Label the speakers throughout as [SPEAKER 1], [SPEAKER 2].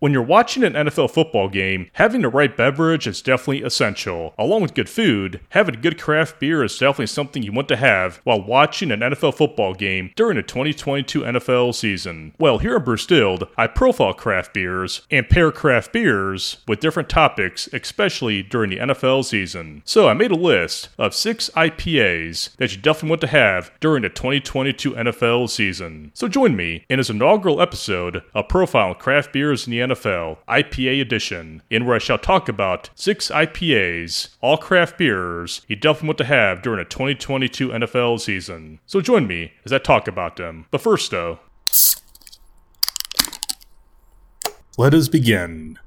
[SPEAKER 1] When you're watching an NFL football game, having the right beverage is definitely essential. Along with good food, having a good craft beer is definitely something you want to have while watching an NFL football game during the 2022 NFL season. Well, here at Brewstilled, I profile craft beers and pair craft beers with different topics, especially during the NFL season. So I made a list of six IPAs that you definitely want to have during the 2022 NFL season. So join me in this inaugural episode of Profiling Craft Beers in the NFL IPA edition, in where I shall talk about six IPAs, all craft beers you definitely want to have during a 2022 NFL season. So join me as I talk about them. But first, though, let us begin.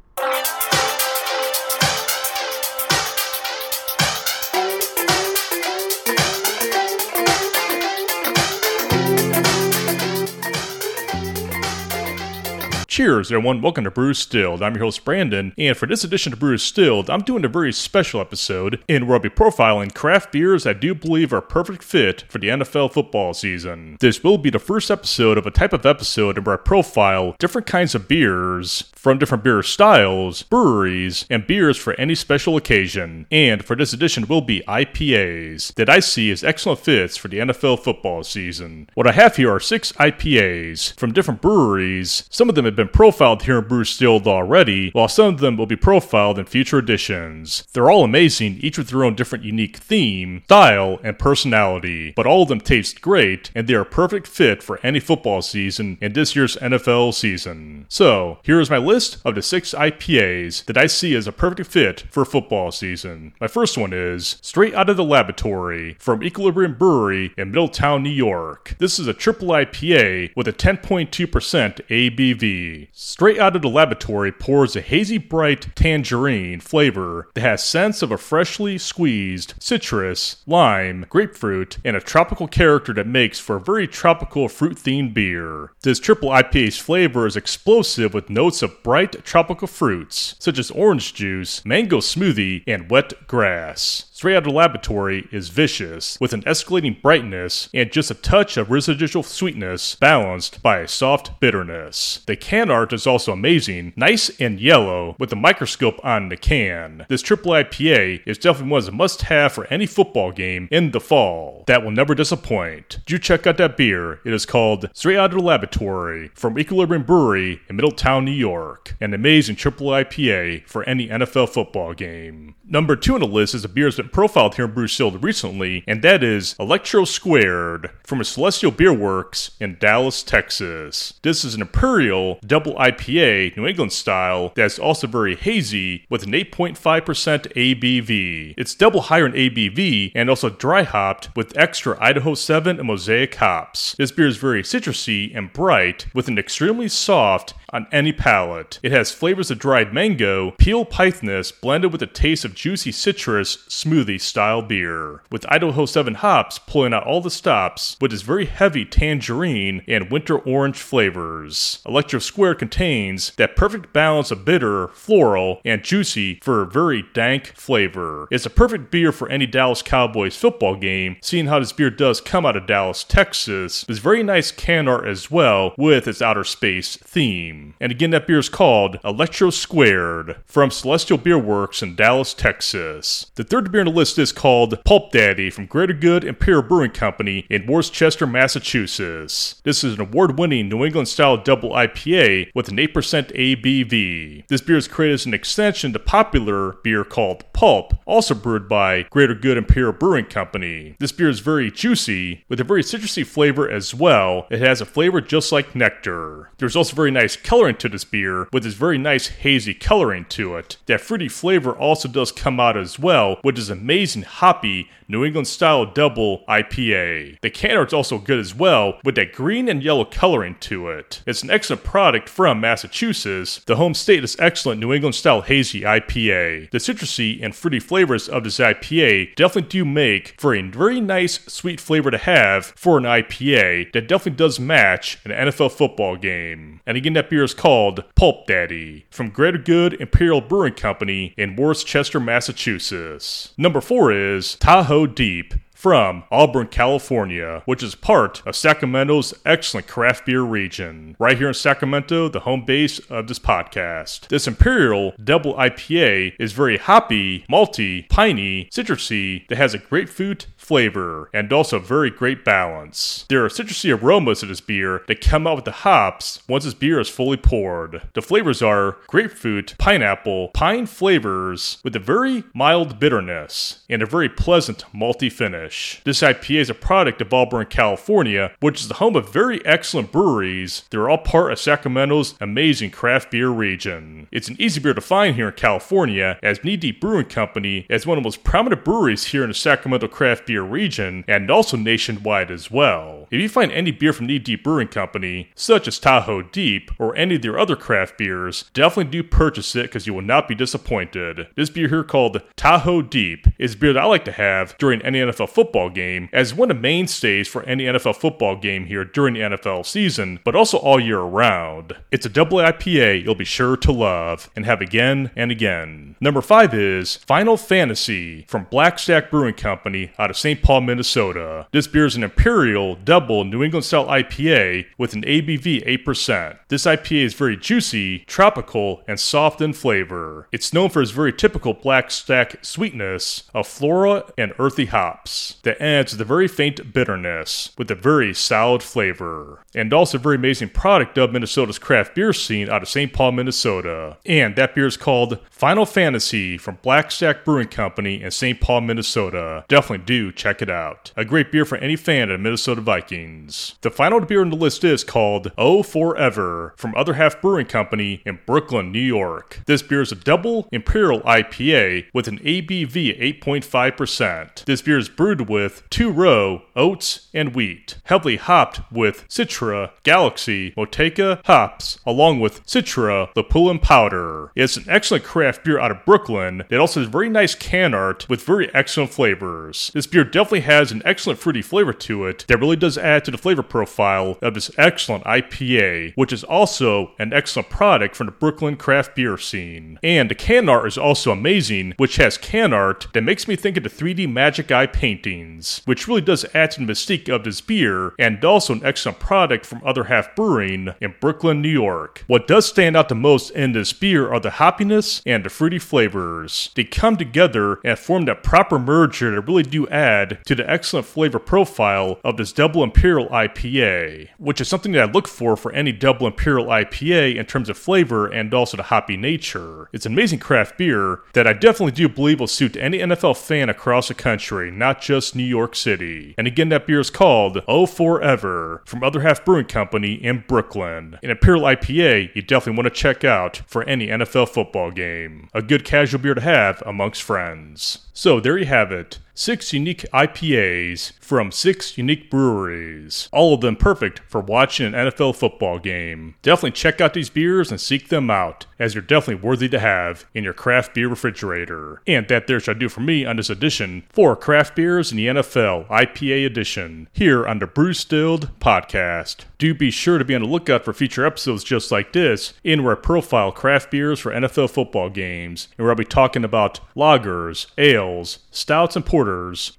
[SPEAKER 1] Cheers, everyone. Welcome to Brew Stilled. I'm your host, Brandon, and for this edition of Brew Stilled, I'm doing a very special episode in where I'll be profiling craft beers I do believe are a perfect fit for the NFL football season. This will be the first episode of a type of episode where I profile different kinds of beers from different beer styles, breweries, and beers for any special occasion. And for this edition will be IPAs that I see as excellent fits for the NFL football season. What I have here are six IPAs from different breweries. Some of them have been profiled here in Brew Stilled already, while some of them will be profiled in future editions. They're all amazing, each with their own different unique theme, style, and personality, but all of them taste great, and they are a perfect fit for any football season and this year's NFL season. So, here is my list of the six IPAs that I see as a perfect fit for football season. My first one is Straight Out of the Laboratory from Equilibrium Brewery in Middletown, New York. This is a triple IPA with a 10.2% ABV. Straight out of the laboratory pours a hazy bright tangerine flavor that has scents of a freshly squeezed citrus, lime, grapefruit, and a tropical character that makes for a very tropical fruit themed beer. This triple IPA's flavor is explosive with notes of bright tropical fruits, such as orange juice, mango smoothie, and wet grass. Straight out of the laboratory is vicious, with an escalating brightness and just a touch of residual sweetness balanced by a soft bitterness. The can art is also amazing, nice and yellow, with a microscope on the can. This triple IPA is definitely one of the must have for any football game in the fall. That will never disappoint. Do check out that beer. It is called Straight Out of the Laboratory from Equilibrium Brewery in Middletown, New York. An amazing triple IPA for any NFL football game. Number two on the list is a beer that's been profiled here in Brew Stilled recently, and that is Electro Squared from a Celestial Beer Works in Dallas, Texas. This is an Imperial Double IPA, New England style, that's also very hazy with an 8.5% ABV. It's double higher in ABV and also dry hopped with extra Idaho 7 and Mosaic hops. This beer is very citrusy and bright with an extremely soft on any palate. It has flavors of dried mango, peel pythoness blended with a taste of juicy citrus smoothie style beer. With Idaho 7 hops pulling out all the stops with its very heavy tangerine and winter orange flavors. Electro Square contains that perfect balance of bitter, floral, and juicy for a very dank flavor. It's a perfect beer for any Dallas Cowboys football game, seeing how this beer does come out of Dallas, Texas. It's very nice can art as well with its outer space theme. And again, that beer is called Electro Squared from Celestial Beer Works in Dallas, Texas. The third beer on the list is called Pulp Daddy from Greater Good Imperial Brewing Company in Worcester, Massachusetts. This is an award winning New England style double IPA with an 8% ABV. This beer is created as an extension to popular beer called Pulp, also brewed by Greater Good Imperial Brewing Company. This beer is very juicy with a very citrusy flavor as well. It has a flavor just like nectar. There's also very nice coloring to this beer with this very nice hazy coloring to it. That fruity flavor also does come out as well with this amazing hoppy New England style double IPA. The can art's also good as well with that green and yellow coloring to it. It's an excellent product from Massachusetts. The home state is excellent New England style hazy IPA. The citrusy and fruity flavors of this IPA definitely do make for a very nice sweet flavor to have for an IPA that definitely does match an NFL football game. And again, that beer is called Pulp Daddy from Greater Good Imperial Brewing Company in Worcester, Massachusetts. Number four is Tahoe Deep from Auburn, California, which is part of Sacramento's excellent craft beer region. Right here in Sacramento, the home base of this podcast. This Imperial Double IPA is very hoppy, malty, piney, citrusy that has a grapefruit flavor and also very great balance. There are citrusy aromas to this beer that come out with the hops once this beer is fully poured. The flavors are grapefruit, pineapple, pine flavors with a very mild bitterness and a very pleasant malty finish. This IPA is a product of Auburn, California, which is the home of very excellent breweries. They're all part of Sacramento's amazing craft beer region. It's an easy beer to find here in California, as Knee Deep Brewing Company is one of the most prominent breweries here in the Sacramento craft beer region and also nationwide as well. If you find any beer from Knee Deep Brewing Company, such as Tahoe Deep or any of their other craft beers, definitely do purchase it because you will not be disappointed. This beer here called Tahoe Deep is beer that I like to have during any NFL football game as one of the mainstays for any NFL football game here during the NFL season, but also all year round. It's a double IPA you'll be sure to love and have again and again. Number five is Final Fantasy from Black Stack Brewing Company out of St. Paul, Minnesota. This beer is an Imperial Double New England style IPA with an ABV 8%. This IPA is very juicy, tropical, and soft in flavor. It's known for its very typical black stack sweetness of flora and earthy hops that adds the very faint bitterness with a very solid flavor. And also a very amazing product of Minnesota's craft beer scene out of St. Paul, Minnesota. And that beer is called Final Fantasy from Black Stack Brewing Company in St. Paul, Minnesota. Definitely do check it out. A great beer for any fan of Minnesota Vikings. The final beer on the list is called Oh Forever from Other Half Brewing Company in Brooklyn, New York. This beer is a double imperial IPA with an ABV 8.5%. This beer is brewed with two row oats and wheat, heavily hopped with Citra, Galaxy, Motueka hops, along with Citra, Lupulin powder. It's an excellent craft beer out of Brooklyn that also has very nice can art with very excellent flavors. This beer definitely has an excellent fruity flavor to it that really does add to the flavor profile of this excellent IPA, which is also an excellent product from the Brooklyn craft beer scene. And the can art is also amazing, which has can art that makes me think of the 3D Magic Eye paintings, which really does add to the mystique of this beer, and also an excellent product from Other Half Brewing in Brooklyn, New York. What does stand out the most in this beer are the hoppiness and the fruity flavors. They come together and form that proper merger that really do add to the excellent flavor profile of this Double Imperial IPA, which is something that I look for for any Double Imperial IPA in terms of flavor and also the hoppy nature. It's an amazing craft beer that I definitely do believe will suit any NFL fan across the country, not just New York City. And again, that beer is called Oh Forever from Other Half Brewing Company in Brooklyn. An Imperial IPA you definitely want to check out for any NFL football game. A good casual beer to have amongst friends. So there you have it. Six unique IPAs from six unique breweries. All of them perfect for watching an NFL football game. Definitely check out these beers and seek them out, as they're definitely worthy to have in your craft beer refrigerator. And that there shall do for me on this edition for Craft Beers in the NFL IPA edition here on the Brew Stilled podcast. Do be sure to be on the lookout for future episodes just like this, in where I profile craft beers for NFL football games, and where I'll be talking about lagers, ales, stouts, and porters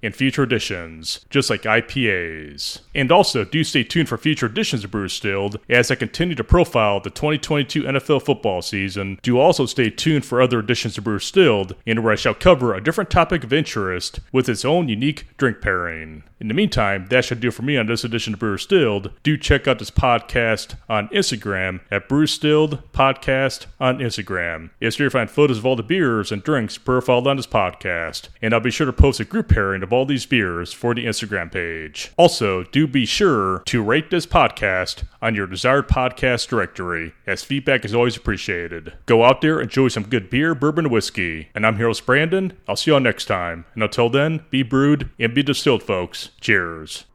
[SPEAKER 1] in future editions, just like IPAs. And also, do stay tuned for future editions of Brew Stilled as I continue to profile the 2022 NFL football season. Do also stay tuned for other editions of Brew Stilled, in where I shall cover a different topic of interest with its own unique drink pairing. In the meantime, that should do for me on this edition of Brew Stilled. Do check out this podcast on Instagram at Brew Stilled Podcast on Instagram. It's where you find photos of all the beers and drinks profiled on this podcast. And I'll be sure to post a group pairing of all these beers for the Instagram page. Also, do be sure to rate this podcast on your desired podcast directory, as feedback is always appreciated. Go out there, enjoy some good beer, bourbon, whiskey. And I'm Heroes Brandon. I'll see y'all next time. And until then, be brewed and be distilled, folks. Cheers.